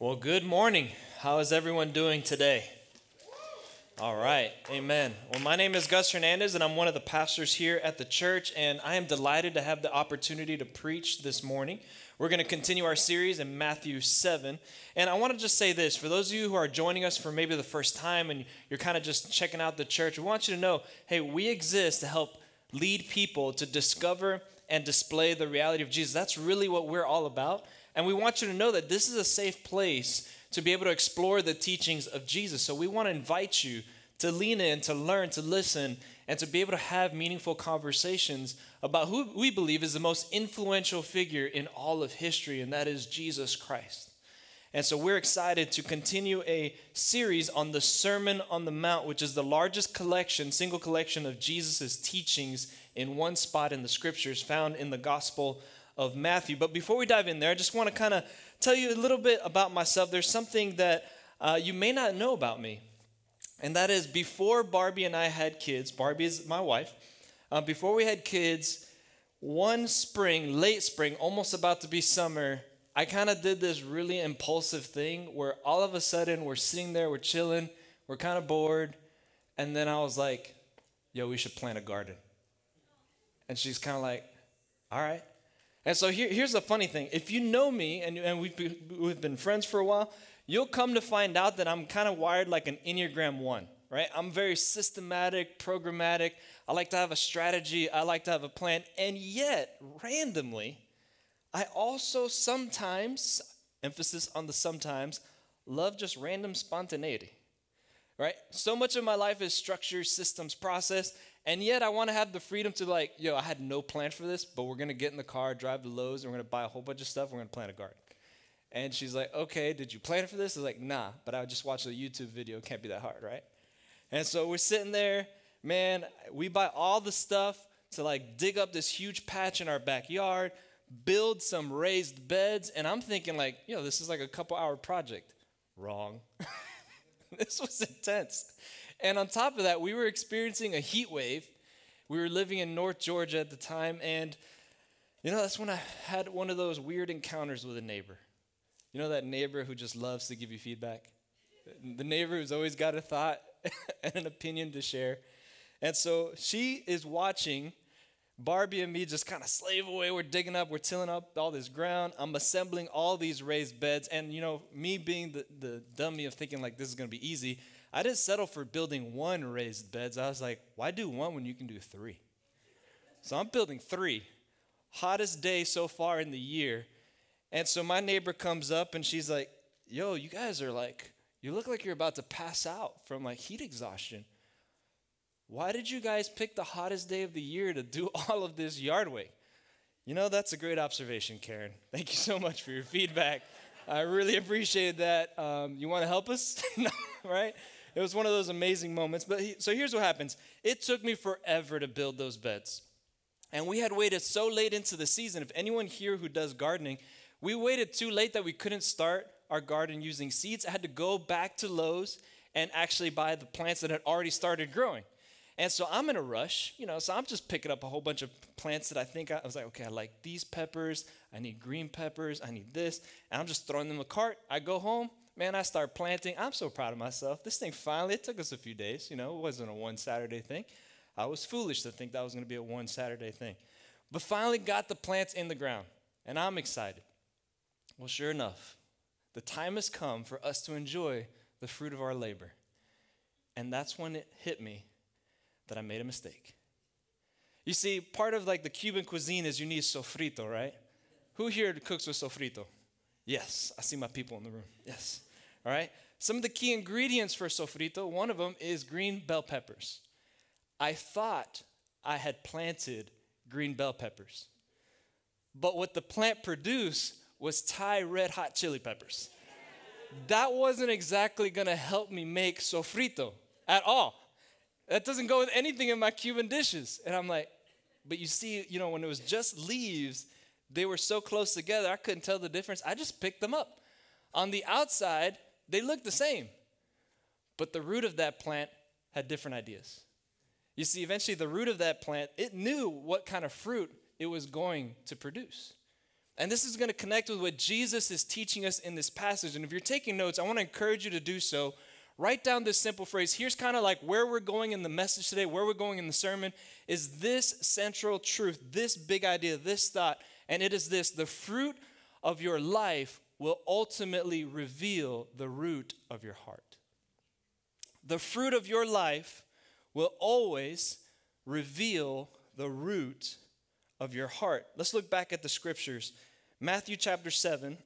Well, good morning. How is everyone doing today? All right, amen. Well, my name is Gus Hernandez, and I'm one of the pastors here at the church, and I am delighted to have the opportunity to preach this morning. We're going to continue our series in Matthew 7. And I want to just say this for those of you who are joining us for maybe the first time and you're kind of just checking out the church, we want you to know hey, we exist to help lead people to discover and display the reality of Jesus. That's really what we're all about. And we want you to know that this is a safe place to be able to explore the teachings of Jesus. So we want to invite you to lean in, to learn, to listen, and to be able to have meaningful conversations about who we believe is the most influential figure in all of history, and that is Jesus Christ. And so we're excited to continue a series on the Sermon on the Mount, which is the largest collection, single collection of Jesus' teachings in one spot in the scriptures found in the Gospel of Matthew. But before we dive in there, I just want to kind of tell you a little bit about myself. There's something that uh, you may not know about me, and that is before Barbie and I had kids, Barbie is my wife, uh, before we had kids, one spring, late spring, almost about to be summer, I kind of did this really impulsive thing where all of a sudden we're sitting there, we're chilling, we're kind of bored, and then I was like, yo, we should plant a garden. And she's kind of like, all right. And so here, here's the funny thing. If you know me and, and we've, be, we've been friends for a while, you'll come to find out that I'm kind of wired like an Enneagram 1, right? I'm very systematic, programmatic. I like to have a strategy, I like to have a plan. And yet, randomly, I also sometimes, emphasis on the sometimes, love just random spontaneity, right? So much of my life is structure, systems, process. And yet I want to have the freedom to like, yo, I had no plan for this, but we're going to get in the car, drive to Lowe's, and we're going to buy a whole bunch of stuff. We're going to plant a garden. And she's like, okay, did you plan for this? I was like, nah, but I just watched a YouTube video. It can't be that hard, right? And so we're sitting there, man, we buy all the stuff to like dig up this huge patch in our backyard, build some raised beds, and I'm thinking like, yo, this is like a couple hour project. Wrong. this was intense. And on top of that, we were experiencing a heat wave. We were living in North Georgia at the time, and you know, that's when I had one of those weird encounters with a neighbor. You know that neighbor who just loves to give you feedback? The neighbor who's always got a thought and an opinion to share. And so she is watching Barbie and me just kind of slave away. We're digging up, we're tilling up all this ground. I'm assembling all these raised beds. And, you know, me being the, the dummy of thinking like this is going to be easy, I didn't settle for building one raised beds. I was like, why do one when you can do three? So I'm building three. Hottest day so far in the year. And so my neighbor comes up and she's like, yo, you guys are like, you look like you're about to pass out from like heat exhaustion. Why did you guys pick the hottest day of the year to do all of this yard work? You know, that's a great observation, Karen. Thank you so much for your feedback. I really appreciate that. Um, you want to help us? right? It was one of those amazing moments. But he, so here's what happens it took me forever to build those beds. And we had waited so late into the season. If anyone here who does gardening, we waited too late that we couldn't start our garden using seeds. I had to go back to Lowe's and actually buy the plants that had already started growing. And so I'm in a rush, you know, so I'm just picking up a whole bunch of plants that I think I, I was like, okay, I like these peppers, I need green peppers, I need this, and I'm just throwing them in the cart. I go home, man, I start planting. I'm so proud of myself. This thing finally, it took us a few days, you know, it wasn't a one Saturday thing. I was foolish to think that was going to be a one Saturday thing. But finally got the plants in the ground, and I'm excited. Well, sure enough, the time has come for us to enjoy the fruit of our labor. And that's when it hit me that I made a mistake. You see, part of like the Cuban cuisine is you need sofrito, right? Who here cooks with sofrito? Yes, I see my people in the room. Yes. All right. Some of the key ingredients for sofrito, one of them is green bell peppers. I thought I had planted green bell peppers. But what the plant produced was Thai red hot chili peppers. That wasn't exactly gonna help me make sofrito at all. That doesn't go with anything in my Cuban dishes. And I'm like, but you see, you know, when it was just leaves, they were so close together, I couldn't tell the difference. I just picked them up. On the outside, they looked the same. But the root of that plant had different ideas. You see, eventually, the root of that plant, it knew what kind of fruit it was going to produce. And this is going to connect with what Jesus is teaching us in this passage. And if you're taking notes, I want to encourage you to do so. Write down this simple phrase. Here's kind of like where we're going in the message today, where we're going in the sermon is this central truth, this big idea, this thought. And it is this the fruit of your life will ultimately reveal the root of your heart. The fruit of your life will always reveal the root of your heart. Let's look back at the scriptures. Matthew chapter 7,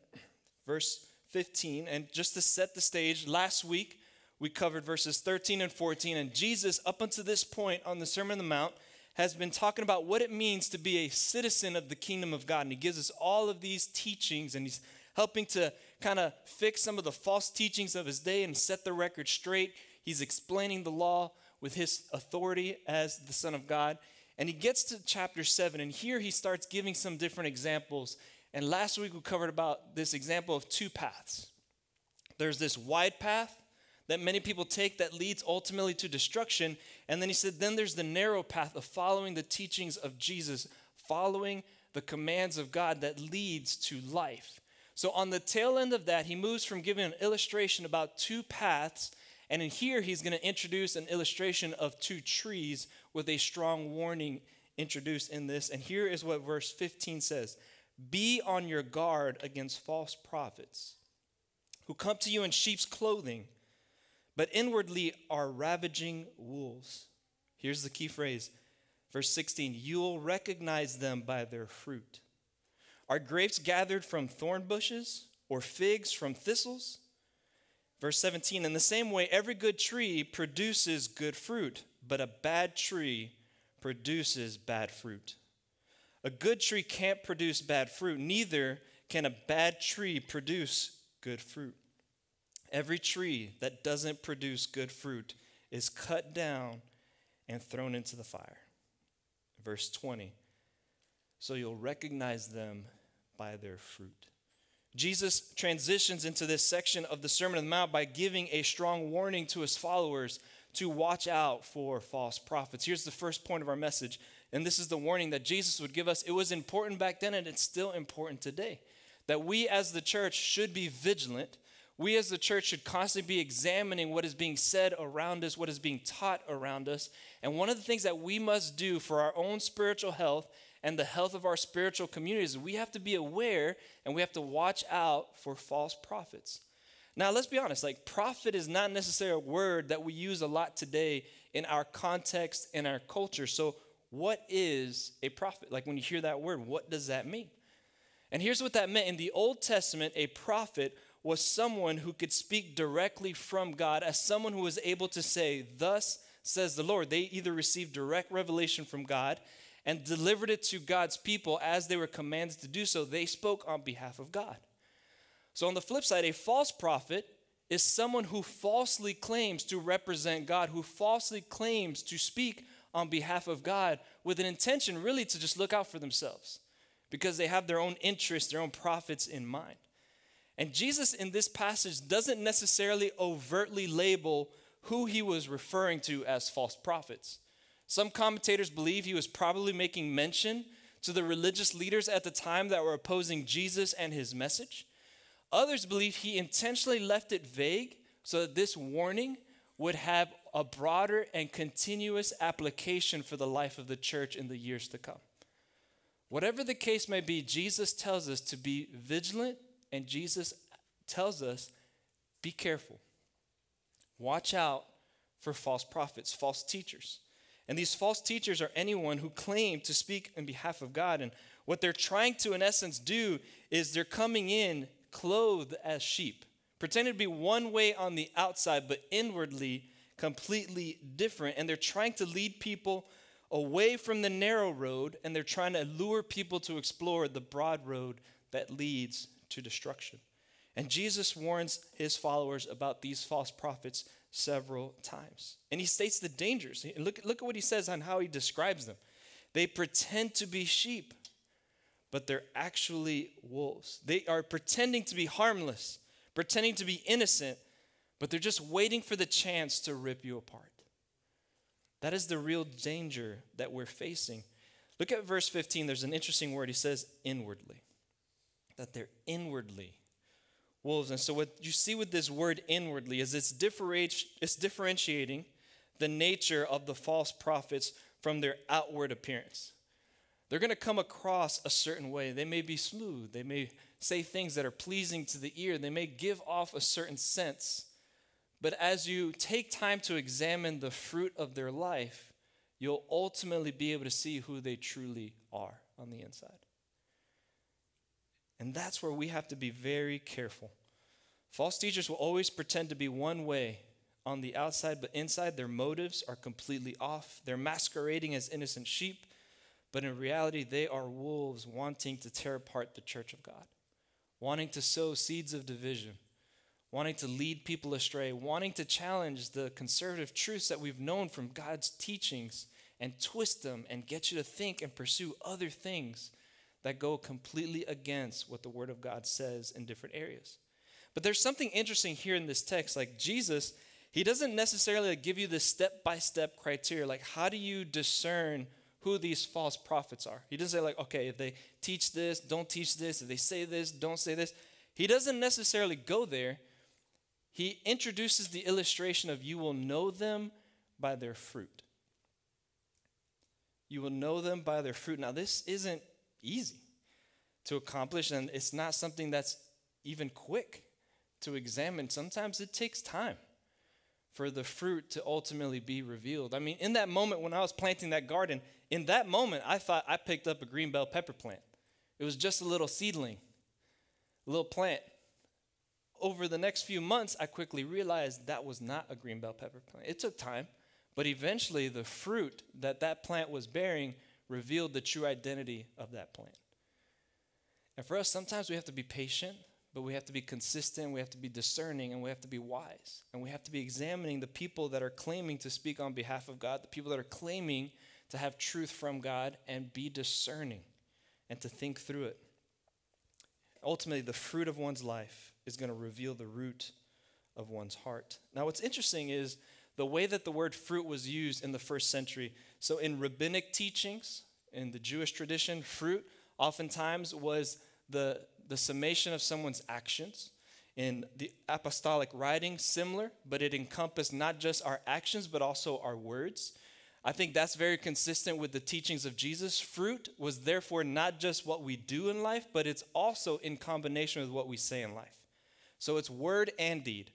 verse 15. And just to set the stage, last week we covered verses 13 and 14. And Jesus, up until this point on the Sermon on the Mount, has been talking about what it means to be a citizen of the kingdom of God. And he gives us all of these teachings, and he's helping to kind of fix some of the false teachings of his day and set the record straight. He's explaining the law with his authority as the Son of God. And he gets to chapter 7, and here he starts giving some different examples and last week we covered about this example of two paths. There's this wide path that many people take that leads ultimately to destruction. And then he said, then there's the narrow path of following the teachings of Jesus, following the commands of God that leads to life. So on the tail end of that, he moves from giving an illustration about two paths. And in here, he's going to introduce an illustration of two trees with a strong warning introduced in this. And here is what verse 15 says be on your guard against false prophets who come to you in sheep's clothing, but inwardly are ravaging wolves. Here's the key phrase, verse 16 You will recognize them by their fruit. Are grapes gathered from thorn bushes or figs from thistles? Verse 17 In the same way, every good tree produces good fruit, but a bad tree produces bad fruit. A good tree can't produce bad fruit, neither can a bad tree produce good fruit. Every tree that doesn't produce good fruit is cut down and thrown into the fire. Verse 20. So you'll recognize them by their fruit. Jesus transitions into this section of the Sermon on the Mount by giving a strong warning to his followers to watch out for false prophets. Here's the first point of our message and this is the warning that Jesus would give us. It was important back then, and it's still important today. That we as the church should be vigilant. We as the church should constantly be examining what is being said around us, what is being taught around us. And one of the things that we must do for our own spiritual health and the health of our spiritual communities, we have to be aware and we have to watch out for false prophets. Now, let's be honest, like prophet is not necessarily a word that we use a lot today in our context in our culture. So what is a prophet? Like when you hear that word, what does that mean? And here's what that meant. In the Old Testament, a prophet was someone who could speak directly from God as someone who was able to say, Thus says the Lord. They either received direct revelation from God and delivered it to God's people as they were commanded to do so. They spoke on behalf of God. So, on the flip side, a false prophet is someone who falsely claims to represent God, who falsely claims to speak on behalf of God with an intention really to just look out for themselves because they have their own interests, their own profits in mind. And Jesus in this passage doesn't necessarily overtly label who he was referring to as false prophets. Some commentators believe he was probably making mention to the religious leaders at the time that were opposing Jesus and his message. Others believe he intentionally left it vague so that this warning would have a broader and continuous application for the life of the church in the years to come. Whatever the case may be, Jesus tells us to be vigilant, and Jesus tells us be careful. Watch out for false prophets, false teachers. And these false teachers are anyone who claim to speak in behalf of God. And what they're trying to, in essence, do is they're coming in clothed as sheep, pretending to be one way on the outside, but inwardly completely different. And they're trying to lead people away from the narrow road and they're trying to lure people to explore the broad road that leads to destruction. And Jesus warns his followers about these false prophets several times. And he states the dangers. Look, look at what he says on how he describes them. They pretend to be sheep, but they're actually wolves. They are pretending to be harmless, pretending to be innocent, but they're just waiting for the chance to rip you apart. That is the real danger that we're facing. Look at verse 15. There's an interesting word. He says, inwardly. that they're inwardly wolves. And so, what you see with this word inwardly is it's, it's differentiating the nature of the false prophets from their outward appearance. They're going to come across a certain way. They may be smooth. They may say things that are pleasing to the ear. They may give off a certain sense. But as you take time to examine the fruit of their life, you'll ultimately be able to see who they truly are on the inside. And that's where we have to be very careful. False teachers will always pretend to be one way on the outside, but inside their motives are completely off. They're masquerading as innocent sheep, but in reality, they are wolves wanting to tear apart the church of God, wanting to sow seeds of division, wanting to lead people astray, wanting to challenge the conservative truths that we've known from God's teachings and twist them and get you to think and pursue other things that go completely against what the Word of God says in different areas. But there's something interesting here in this text. Like Jesus, he doesn't necessarily give you the step by step criteria. Like, how do you discern who these false prophets are? He doesn't say, like, okay, if they teach this, don't teach this. If they say this, don't say this. He doesn't necessarily go there. He introduces the illustration of you will know them by their fruit. You will know them by their fruit. Now, this isn't easy to accomplish, and it's not something that's even quick to examine. Sometimes it takes time for the fruit to ultimately be revealed. I mean, in that moment when I was planting that garden, in that moment, I thought I picked up a green bell pepper plant. It was just a little seedling, a little plant. Over the next few months, I quickly realized that was not a green bell pepper plant. It took time, but eventually the fruit that that plant was bearing revealed the true identity of that plant. And for us, sometimes we have to be patient but we have to be consistent, we have to be discerning, and we have to be wise. And we have to be examining the people that are claiming to speak on behalf of God, the people that are claiming to have truth from God, and be discerning and to think through it. Ultimately, the fruit of one's life is going to reveal the root of one's heart. Now, what's interesting is the way that the word fruit was used in the first century. So, in rabbinic teachings, in the Jewish tradition, fruit oftentimes was the the summation of someone's actions. In the apostolic writing, similar, but it encompassed not just our actions, but also our words. I think that's very consistent with the teachings of Jesus. Fruit was therefore not just what we do in life, but it's also in combination with what we say in life. So it's word and deed.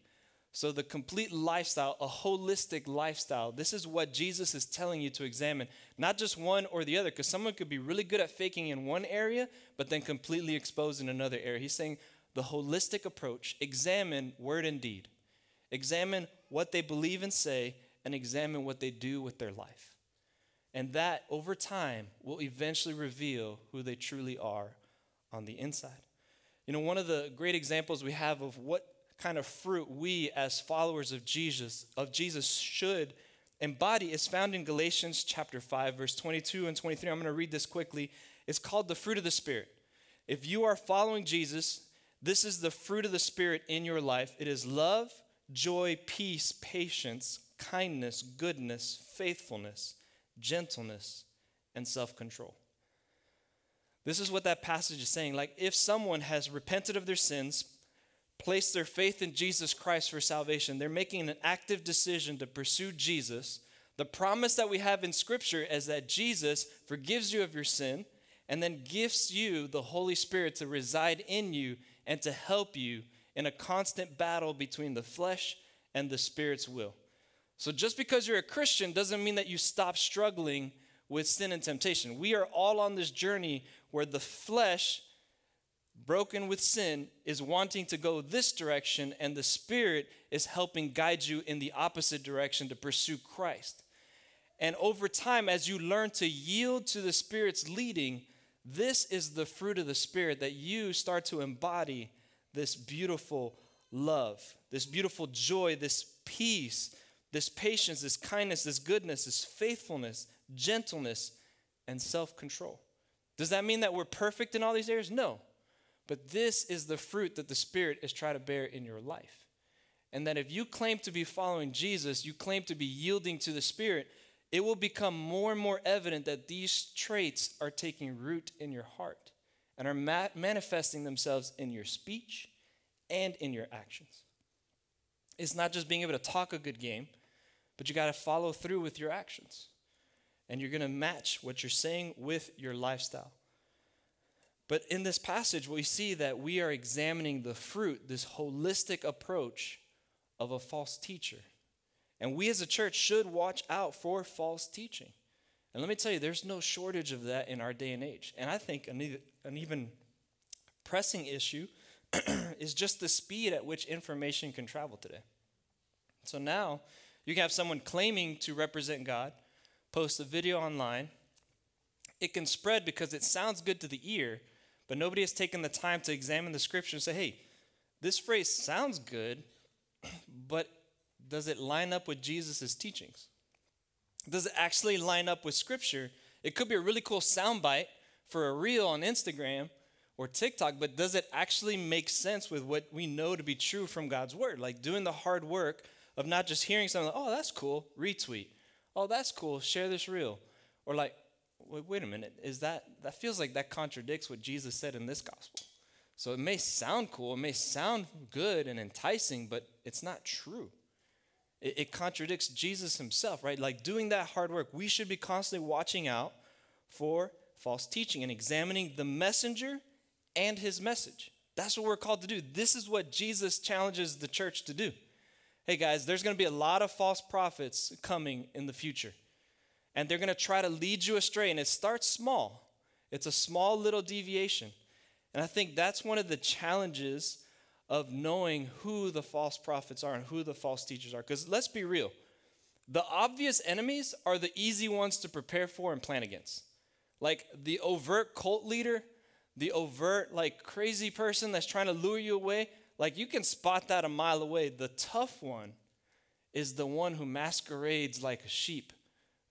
So, the complete lifestyle, a holistic lifestyle, this is what Jesus is telling you to examine. Not just one or the other, because someone could be really good at faking in one area, but then completely exposed in another area. He's saying the holistic approach examine word and deed, examine what they believe and say, and examine what they do with their life. And that, over time, will eventually reveal who they truly are on the inside. You know, one of the great examples we have of what kind of fruit we as followers of Jesus of Jesus should embody is found in Galatians chapter 5 verse 22 and 23. I'm going to read this quickly. It's called the fruit of the spirit. If you are following Jesus, this is the fruit of the spirit in your life. It is love, joy, peace, patience, kindness, goodness, faithfulness, gentleness, and self-control. This is what that passage is saying. Like if someone has repented of their sins, place their faith in Jesus Christ for salvation, they're making an active decision to pursue Jesus. The promise that we have in Scripture is that Jesus forgives you of your sin and then gifts you the Holy Spirit to reside in you and to help you in a constant battle between the flesh and the Spirit's will. So, just because you're a Christian doesn't mean that you stop struggling with sin and temptation. We are all on this journey where the flesh broken with sin, is wanting to go this direction, and the Spirit is helping guide you in the opposite direction to pursue Christ. And over time, as you learn to yield to the Spirit's leading, this is the fruit of the Spirit that you start to embody this beautiful love, this beautiful joy, this peace, this patience, this kindness, this goodness, this faithfulness, gentleness, and self control. Does that mean that we're perfect in all these areas? No. But this is the fruit that the Spirit is trying to bear in your life. And that if you claim to be following Jesus, you claim to be yielding to the Spirit, it will become more and more evident that these traits are taking root in your heart. and are ma- manifesting themselves in your speech and in your actions. It's not just being able to talk a good game, but you got to follow through with your actions. And you're going to match what you're saying with your lifestyle. But in this passage, we see that we are examining the fruit, this holistic approach of a false teacher. And we as a church should watch out for false teaching. And let me tell you, there's no shortage of that in our day and age. And I think an, even pressing issue is just the speed at which information can travel today. So now you can have someone claiming to represent God post a video online. It can spread because it sounds good to the ear, but nobody has taken the time to examine the scripture and say, hey, this phrase sounds good, but does it line up with Jesus' teachings? Does it actually line up with scripture? It could be a really cool soundbite for a reel on Instagram or TikTok, but does it actually make sense with what we know to be true from God's word? Like doing the hard work of not just hearing something, like, oh, that's cool, retweet. Oh, that's cool, share this reel. Or like, wait, a minute, is that, that feels like that contradicts what Jesus said in this gospel. So it may sound cool, it may sound good and enticing, but it's not true. It, it contradicts Jesus himself, right? Like doing that hard work, we should be constantly watching out for false teaching and examining the messenger and his message. That's what we're called to do. This is what Jesus challenges the church to do. Hey guys, there's going to be a lot of false prophets coming in the future. And they're going to try to lead you astray. And it starts small, it's a small little deviation. And I think that's one of the challenges of knowing who the false prophets are and who the false teachers are. Because let's be real the obvious enemies are the easy ones to prepare for and plan against. Like the overt cult leader, the overt, like crazy person that's trying to lure you away, like you can spot that a mile away. The tough one is the one who masquerades like a sheep,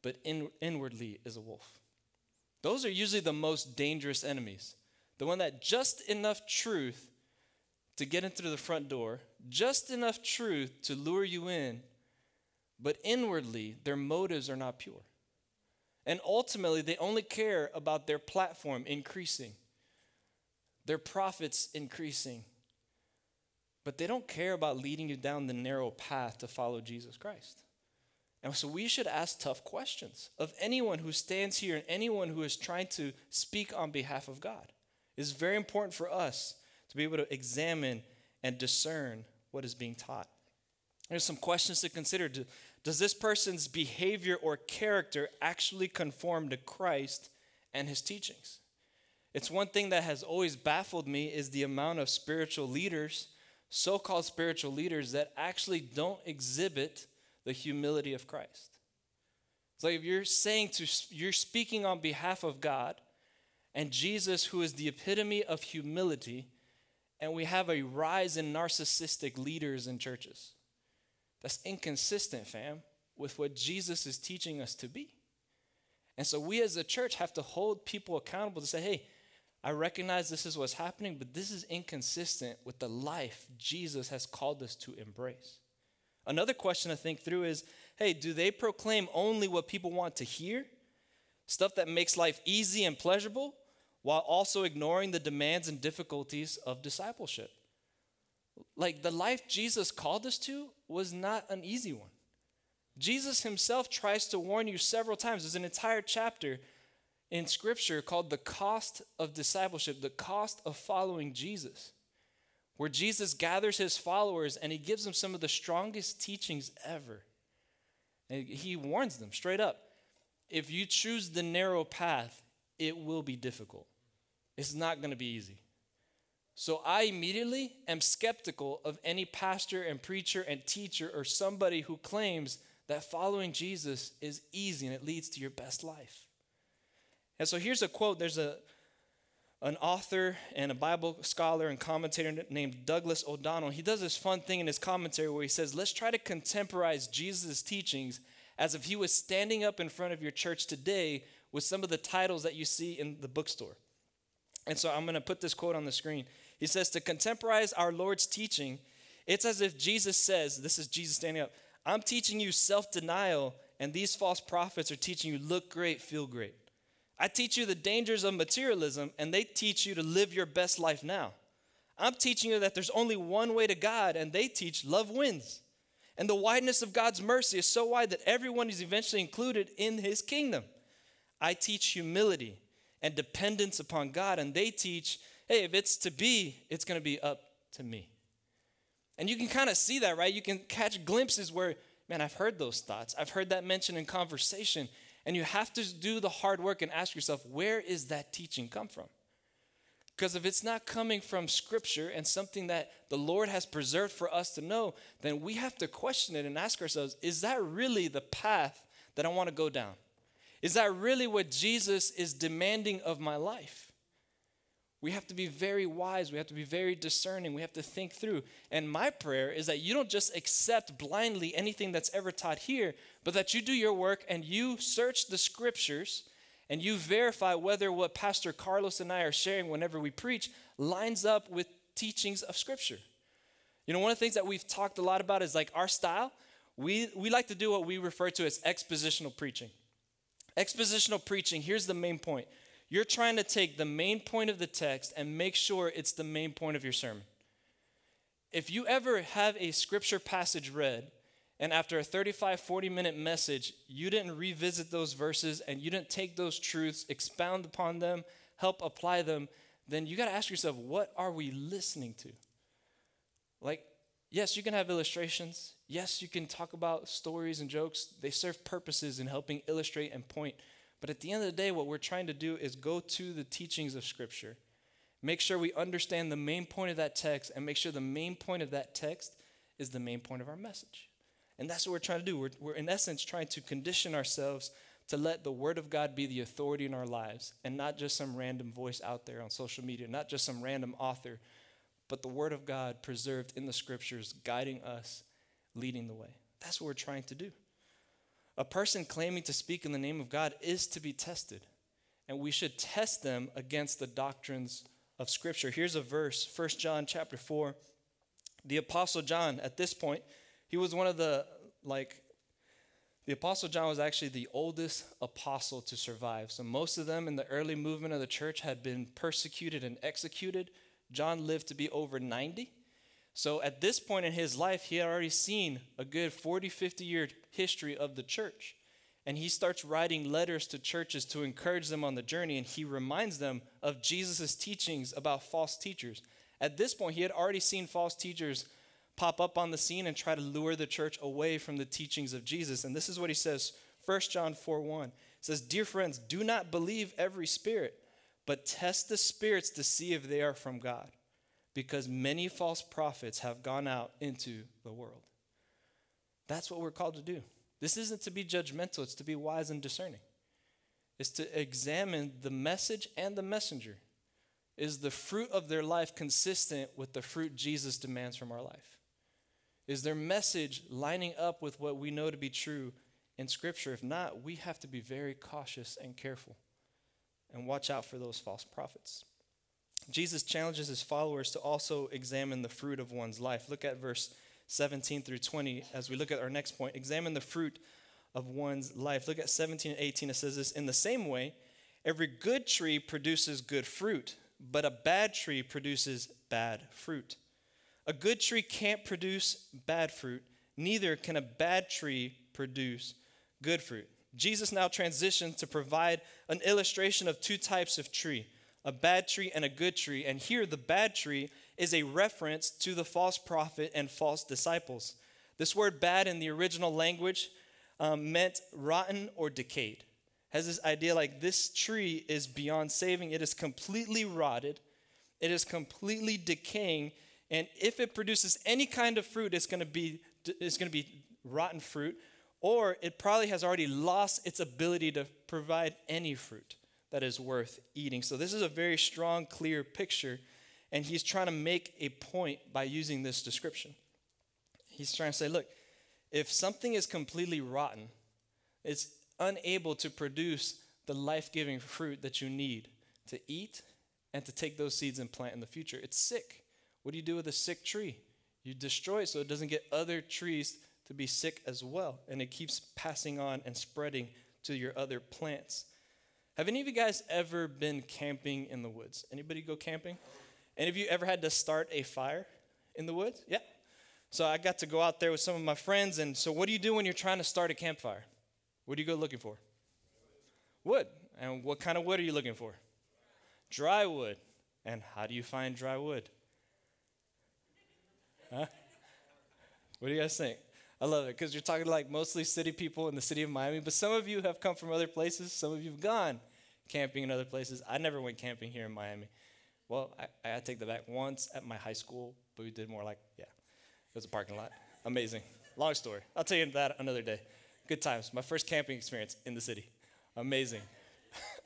but in, inwardly is a wolf. Those are usually the most dangerous enemies. The one that just enough truth to get into the front door, just enough truth to lure you in, but inwardly their motives are not pure. And ultimately, they only care about their platform increasing, their profits increasing, but they don't care about leading you down the narrow path to follow Jesus Christ. And so we should ask tough questions of anyone who stands here and anyone who is trying to speak on behalf of God. It's very important for us to be able to examine and discern what is being taught. There's some questions to consider. Does this person's behavior or character actually conform to Christ and his teachings? It's one thing that has always baffled me is the amount of spiritual leaders so called spiritual leaders that actually don't exhibit the humility of Christ. It's like if you're saying to, you're speaking on behalf of God and Jesus, who is the epitome of humility, and we have a rise in narcissistic leaders in churches. That's inconsistent, fam, with what Jesus is teaching us to be. And so we as a church have to hold people accountable to say, hey, I recognize this is what's happening, but this is inconsistent with the life Jesus has called us to embrace. Another question to think through is hey, do they proclaim only what people want to hear? Stuff that makes life easy and pleasurable, while also ignoring the demands and difficulties of discipleship. Like the life Jesus called us to was not an easy one. Jesus himself tries to warn you several times. There's an entire chapter in Scripture called the cost of discipleship, the cost of following Jesus, where Jesus gathers his followers and he gives them some of the strongest teachings ever. And he warns them straight up if you choose the narrow path, it will be difficult. It's not going to be easy. So I immediately am skeptical of any pastor and preacher and teacher or somebody who claims that following Jesus is easy and it leads to your best life. And so here's a quote. There's a an author and a Bible scholar and commentator named Douglas O'Donnell. He does this fun thing in his commentary where he says, "Let's try to contemporize Jesus' teachings as if he was standing up in front of your church today with some of the titles that you see in the bookstore." And so I'm going to put this quote on the screen. He says, "To contemporize our Lord's teaching, it's as if Jesus says, this is Jesus standing up, I'm teaching you self-denial and these false prophets are teaching you look great, feel great." I teach you the dangers of materialism, and they teach you to live your best life now. I'm teaching you that there's only one way to God, and they teach love wins. And the wideness of God's mercy is so wide that everyone is eventually included in his kingdom. I teach humility and dependence upon God, and they teach, hey, if it's to be, it's going to be up to me. And you can kind of see that, right? You can catch glimpses where, man, I've heard those thoughts. I've heard that mentioned in conversation. And you have to do the hard work and ask yourself, where is that teaching come from? Because if it's not coming from Scripture and something that the Lord has preserved for us to know, then we have to question it and ask ourselves is that really the path that I want to go down? Is that really what Jesus is demanding of my life? We have to be very wise. We have to be very discerning. We have to think through. And my prayer is that you don't just accept blindly anything that's ever taught here, but that you do your work and you search the scriptures and you verify whether what Pastor Carlos and I are sharing whenever we preach lines up with teachings of Scripture. You know, one of the things that we've talked a lot about is like our style. We, we like to do what we refer to as expositional preaching. Expositional preaching, here's the main point. You're trying to take the main point of the text and make sure it's the main point of your sermon. If you ever have a scripture passage read and after a 35, 40 minute message, you didn't revisit those verses and you didn't take those truths, expound upon them, help apply them, then you got to ask yourself, what are we listening to? Like, yes, you can have illustrations. Yes, you can talk about stories and jokes. They serve purposes in helping illustrate and point. But at the end of the day, what we're trying to do is go to the teachings of Scripture. Make sure we understand the main point of that text and make sure the main point of that text is the main point of our message. And that's what we're trying to do. We're, we're, in essence, trying to condition ourselves to let the Word of God be the authority in our lives and not just some random voice out there on social media, not just some random author, but the Word of God preserved in the Scriptures, guiding us, leading the way. That's what we're trying to do. A person claiming to speak in the name of God is to be tested, and we should test them against the doctrines of Scripture. Here's a verse, 1 John chapter 4. The Apostle John, at this point, he was one of the, like, the Apostle John was actually the oldest apostle to survive. So most of them in the early movement of the church had been persecuted and executed. John lived to be over 90. So at this point in his life, he had already seen a good 40, 50 year history of the church. And he starts writing letters to churches to encourage them on the journey. And he reminds them of Jesus' teachings about false teachers. At this point, he had already seen false teachers pop up on the scene and try to lure the church away from the teachings of Jesus. And this is what he says 1 John 4 1. Says, Dear friends, do not believe every spirit, but test the spirits to see if they are from God, because many false prophets have gone out into the world. That's what we're called to do. This isn't to be judgmental, it's to be wise and discerning. It's to examine the message and the messenger. Is the fruit of their life consistent with the fruit Jesus demands from our life? Is their message lining up with what we know to be true in Scripture? If not, we have to be very cautious and careful and watch out for those false prophets. Jesus challenges his followers to also examine the fruit of one's life. Look at verse 17 through 20 as we look at our next point. Examine the fruit of one's life. Look at 17 and 18. It says this In the same way, every good tree produces good fruit, but a bad tree produces bad fruit. A good tree can't produce bad fruit, neither can a bad tree produce good fruit. Jesus now transitions to provide an illustration of two types of tree a bad tree and a good tree. And here, the bad tree is a reference to the false prophet and false disciples. This word bad in the original language um, meant rotten or decayed. Has this idea like this tree is beyond saving, it is completely rotted, it is completely decaying, and if it produces any kind of fruit, it's going to be it's going to be rotten fruit, or it probably has already lost its ability to provide any fruit that is worth eating. So this is a very strong, clear picture, and he's trying to make a point by using this description. He's trying to say, look, if something is completely rotten, it's unable to produce the life-giving fruit that you need to eat and to take those seeds and plant in the future. It's sick. What do you do with a sick tree? You destroy it so it doesn't get other trees to be sick as well. And it keeps passing on and spreading to your other plants. Have any of you guys ever been camping in the woods? Anybody go camping? Any of you ever had to start a fire in the woods? Yeah. So I got to go out there with some of my friends. And so, what do you do when you're trying to start a campfire? What do you go looking for? Wood. And what kind of wood are you looking for? Dry wood. And how do you find dry wood? Huh? What do you guys think? I love it because you're talking like mostly city people in the city of Miami, but some of you have come from other places. Some of you have gone camping in other places. I never went camping here in Miami. Well, I, I take that back. Once at my high school, but we did more like, yeah, it was a parking lot. Amazing. Long story. I'll tell you that another day. Good times. My first camping experience in the city. Amazing.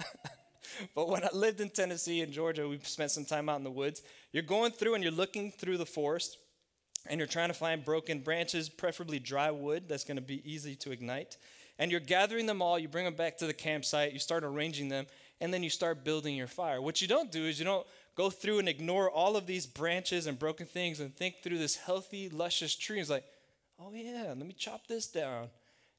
but when I lived in Tennessee and Georgia, we spent some time out in the woods. You're going through and you're looking through the forest and you're trying to find broken branches, preferably dry wood that's going to be easy to ignite. And you're gathering them all, you bring them back to the campsite, you start arranging them, and then you start building your fire. What you don't do is you don't go through and ignore all of these branches and broken things and think through this healthy, luscious tree. It's like, oh yeah, let me chop this down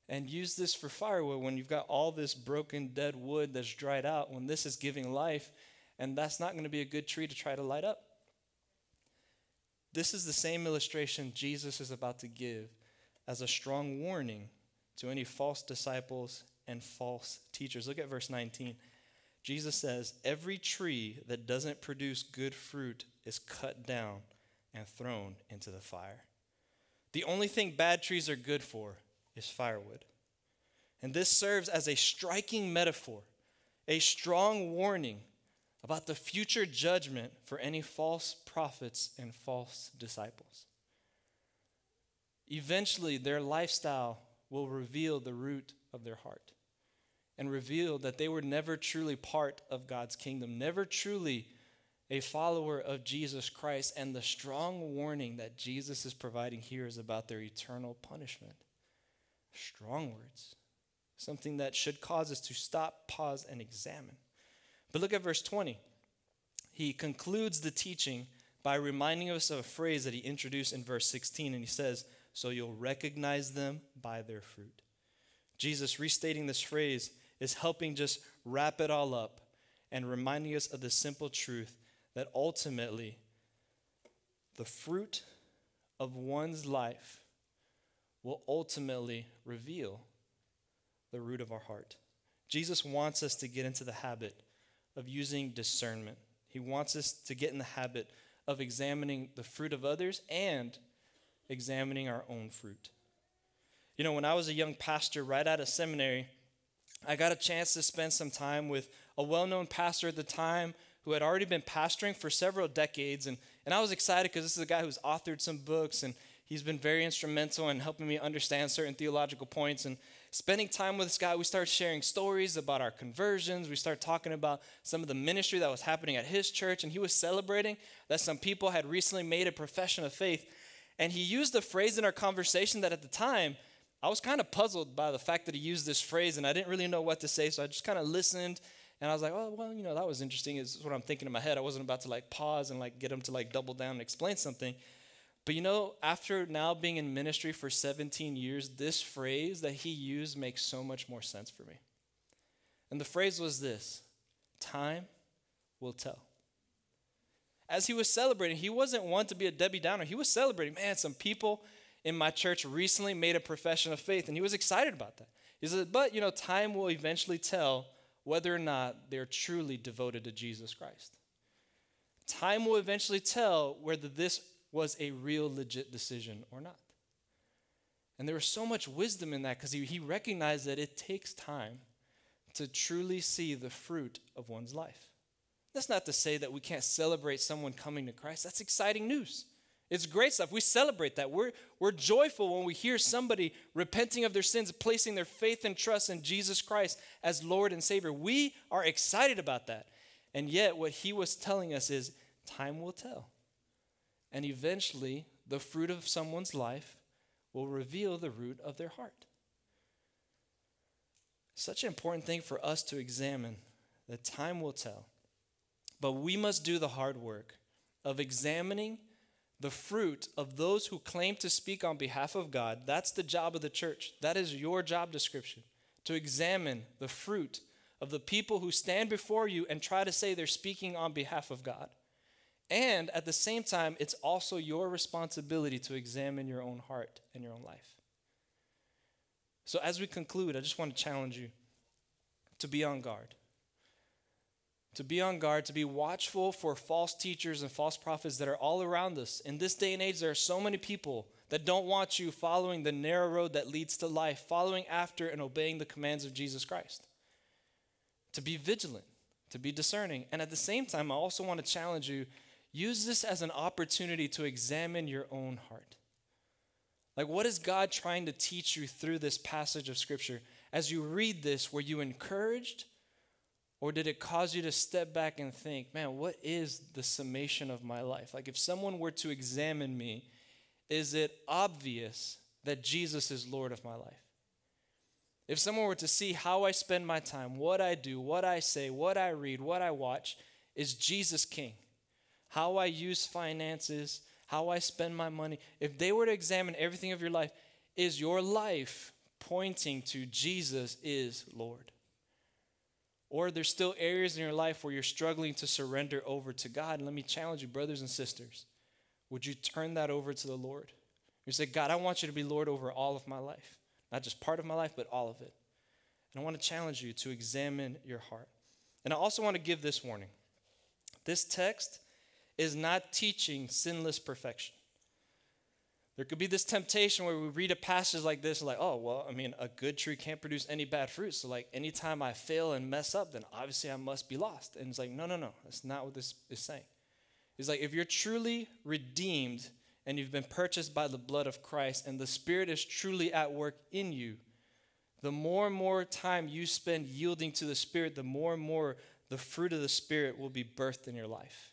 and use this for firewood when you've got all this broken, dead wood that's dried out, when this is giving life, and that's not going to be a good tree to try to light up. This is the same illustration Jesus is about to give as a strong warning to any false disciples and false teachers. Look at verse 19. Jesus says, Every tree that doesn't produce good fruit is cut down and thrown into the fire. The only thing bad trees are good for is firewood. And this serves as a striking metaphor, a strong warning about the future judgment for any false prophets and false disciples. Eventually, their lifestyle will reveal the root of their heart and reveal that they were never truly part of God's kingdom, never truly a follower of Jesus Christ. And the strong warning that Jesus is providing here is about their eternal punishment. Strong words, something that should cause us to stop, pause, and examine. But look at verse 20. He concludes the teaching by reminding us of a phrase that he introduced in verse 16, and he says, So you'll recognize them by their fruit. Jesus restating this phrase is helping just wrap it all up and reminding us of the simple truth that ultimately the fruit of one's life will ultimately reveal the root of our heart. Jesus wants us to get into the habit of using discernment. He wants us to get in the habit of examining the fruit of others and examining our own fruit. You know, when I was a young pastor right out of seminary, I got a chance to spend some time with a well known pastor at the time who had already been pastoring for several decades. And, and I was excited because this is a guy who's authored some books and he's been very instrumental in helping me understand certain theological points. And spending time with this guy, we start sharing stories about our conversions. We start talking about some of the ministry that was happening at his church, and he was celebrating that some people had recently made a profession of faith. And he used a phrase in our conversation that at the time, I was kind of puzzled by the fact that he used this phrase, and I didn't really know what to say, so I just kind of listened. And I was like, oh, well, you know, that was interesting. Is what I'm thinking in my head. I wasn't about to like pause and like get him to like double down and explain something. But you know, after now being in ministry for 17 years, this phrase that he used makes so much more sense for me. And the phrase was this time will tell. As he was celebrating, he wasn't one to be a Debbie Downer. He was celebrating, man, some people in my church recently made a profession of faith, and he was excited about that. He said, but you know, time will eventually tell whether or not they're truly devoted to Jesus Christ. Time will eventually tell whether this was a real, legit decision or not. And there was so much wisdom in that because he, he recognized that it takes time to truly see the fruit of one's life. That's not to say that we can't celebrate someone coming to Christ. That's exciting news. It's great stuff. We celebrate that. We're, we're joyful when we hear somebody repenting of their sins, placing their faith and trust in Jesus Christ as Lord and Savior. We are excited about that. And yet, what he was telling us is time will tell. And eventually, the fruit of someone's life will reveal the root of their heart. Such an important thing for us to examine that time will tell. But we must do the hard work of examining the fruit of those who claim to speak on behalf of God. That's the job of the church. That is your job description to examine the fruit of the people who stand before you and try to say they're speaking on behalf of God. And at the same time, it's also your responsibility to examine your own heart and your own life. So, as we conclude, I just want to challenge you to be on guard. To be on guard, to be watchful for false teachers and false prophets that are all around us. In this day and age, there are so many people that don't want you following the narrow road that leads to life, following after and obeying the commands of Jesus Christ. To be vigilant, to be discerning. And at the same time, I also want to challenge you use this as an opportunity to examine your own heart. Like, what is God trying to teach you through this passage of Scripture? As you read this, were you encouraged? Or did it cause you to step back and think, man, what is the summation of my life? Like, if someone were to examine me, is it obvious that Jesus is Lord of my life? If someone were to see how I spend my time, what I do, what I say, what I read, what I watch, is Jesus King? How I use finances, how I spend my money, if they were to examine everything of your life, is your life pointing to Jesus is Lord? Or there's still areas in your life where you're struggling to surrender over to God. And let me challenge you, brothers and sisters. Would you turn that over to the Lord? You say, God, I want you to be Lord over all of my life. Not just part of my life, but all of it. And I want to challenge you to examine your heart. And I also want to give this warning. This text is not teaching sinless perfection. There could be this temptation where we read a passage like this, like, oh, well, I mean, a good tree can't produce any bad fruit. So, like, anytime I fail and mess up, then obviously I must be lost. And it's like, no, no, no. That's not what this is saying. It's like, if you're truly redeemed and you've been purchased by the blood of Christ and the Spirit is truly at work in you, the more and more time you spend yielding to the Spirit, the more and more the fruit of the Spirit will be birthed in your life.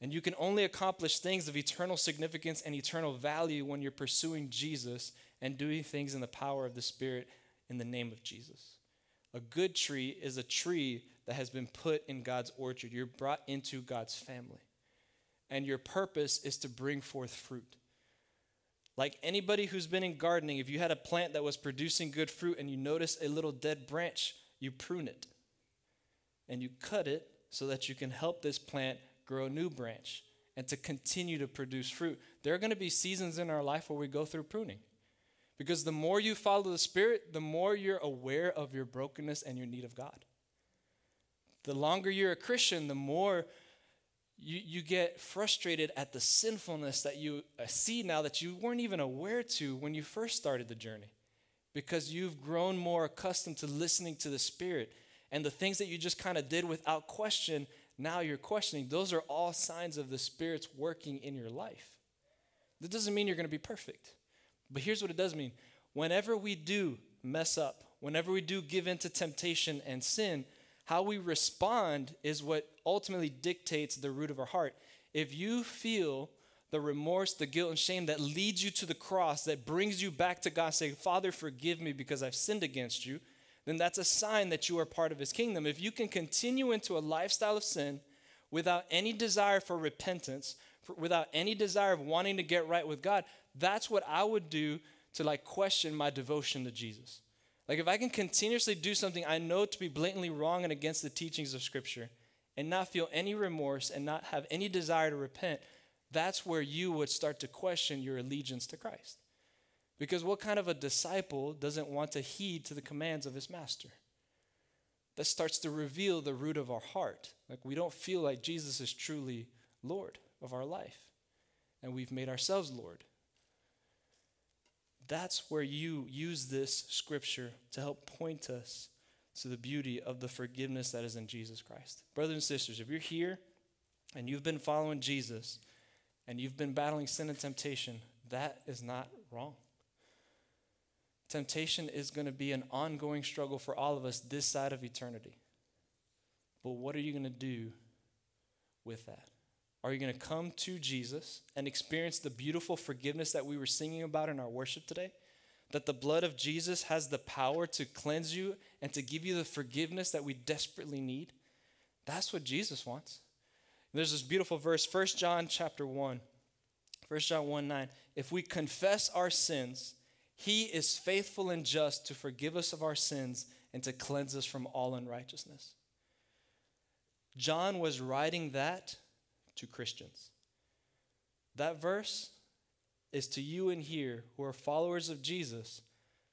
And you can only accomplish things of eternal significance and eternal value when you're pursuing Jesus and doing things in the power of the Spirit in the name of Jesus. A good tree is a tree that has been put in God's orchard. You're brought into God's family. And your purpose is to bring forth fruit. Like anybody who's been in gardening, if you had a plant that was producing good fruit and you notice a little dead branch, you prune it. And you cut it so that you can help this plant grow a new branch, and to continue to produce fruit. There are going to be seasons in our life where we go through pruning. Because the more you follow the Spirit, the more you're aware of your brokenness and your need of God. The longer you're a Christian, the more you, you get frustrated at the sinfulness that you uh, see now that you weren't even aware to when you first started the journey. Because you've grown more accustomed to listening to the Spirit. And the things that you just kind of did without question now you're questioning, those are all signs of the Spirit's working in your life. That doesn't mean you're going to be perfect. But here's what it does mean whenever we do mess up, whenever we do give in to temptation and sin, how we respond is what ultimately dictates the root of our heart. If you feel the remorse, the guilt, and shame that leads you to the cross, that brings you back to God, saying, Father, forgive me because I've sinned against you, then that's a sign that you are part of his kingdom. If you can continue into a lifestyle of sin without any desire for repentance, for, without any desire of wanting to get right with God, that's what I would do to like question my devotion to Jesus. Like if I can continuously do something I know to be blatantly wrong and against the teachings of Scripture and not feel any remorse and not have any desire to repent, that's where you would start to question your allegiance to Christ. Because what kind of a disciple doesn't want to heed to the commands of his master? That starts to reveal the root of our heart. Like we don't feel like Jesus is truly Lord of our life, and we've made ourselves Lord. That's where you use this scripture to help point us to the beauty of the forgiveness that is in Jesus Christ. Brothers and sisters, if you're here and you've been following Jesus and you've been battling sin and temptation, that is not wrong. Temptation is going to be an ongoing struggle for all of us this side of eternity. But what are you going to do with that? Are you going to come to Jesus and experience the beautiful forgiveness that we were singing about in our worship today? That the blood of Jesus has the power to cleanse you and to give you the forgiveness that we desperately need? That's what Jesus wants. There's this beautiful verse, 1 John chapter 1. 1 John 1 9. If we confess our sins, he is faithful and just to forgive us of our sins and to cleanse us from all unrighteousness. John was writing that to Christians. That verse is to you and here who are followers of Jesus,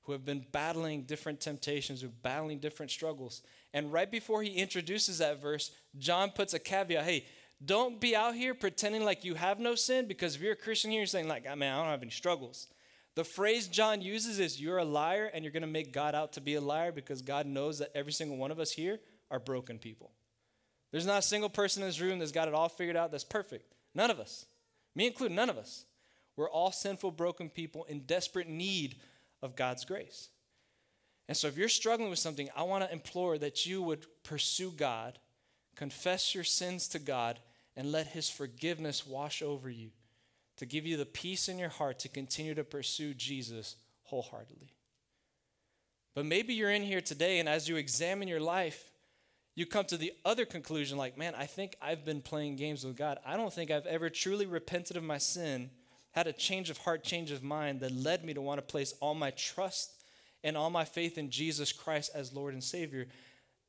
who have been battling different temptations, who are battling different struggles. And right before he introduces that verse, John puts a caveat hey, don't be out here pretending like you have no sin because if you're a Christian here, you're saying, like, ah, I mean, I don't have any struggles. The phrase John uses is you're a liar and you're going to make God out to be a liar because God knows that every single one of us here are broken people. There's not a single person in this room that's got it all figured out that's perfect. None of us. Me included, none of us. We're all sinful, broken people in desperate need of God's grace. And so if you're struggling with something, I want to implore that you would pursue God, confess your sins to God, and let His forgiveness wash over you to give you the peace in your heart to continue to pursue Jesus wholeheartedly. But maybe you're in here today, and as you examine your life, you come to the other conclusion like, man, I think I've been playing games with God. I don't think I've ever truly repented of my sin, had a change of heart, change of mind that led me to want to place all my trust and all my faith in Jesus Christ as Lord and Savior.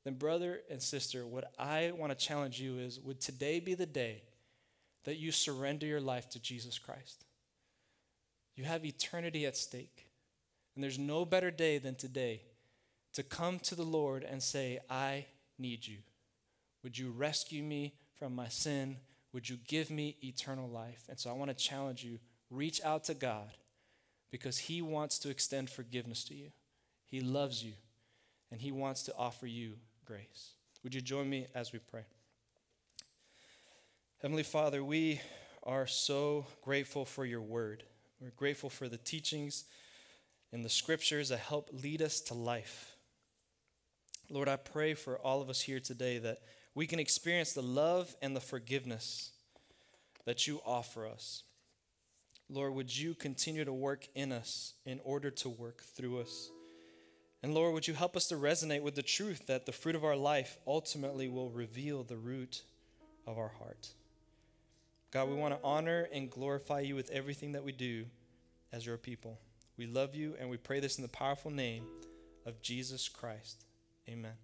Then, brother and sister, what I want to challenge you is would today be the day that you surrender your life to Jesus Christ. You have eternity at stake. And there's no better day than today to come to the Lord and say, I need you. Would you rescue me from my sin? Would you give me eternal life? And so I want to challenge you reach out to God because He wants to extend forgiveness to you. He loves you and He wants to offer you grace. Would you join me as we pray? Heavenly Father, we are so grateful for your word. We're grateful for the teachings and the scriptures that help lead us to life. Lord, I pray for all of us here today that we can experience the love and the forgiveness that you offer us. Lord, would you continue to work in us in order to work through us? And Lord, would you help us to resonate with the truth that the fruit of our life ultimately will reveal the root of our heart? God, we want to honor and glorify you with everything that we do as your people. We love you and we pray this in the powerful name of Jesus Christ. Amen.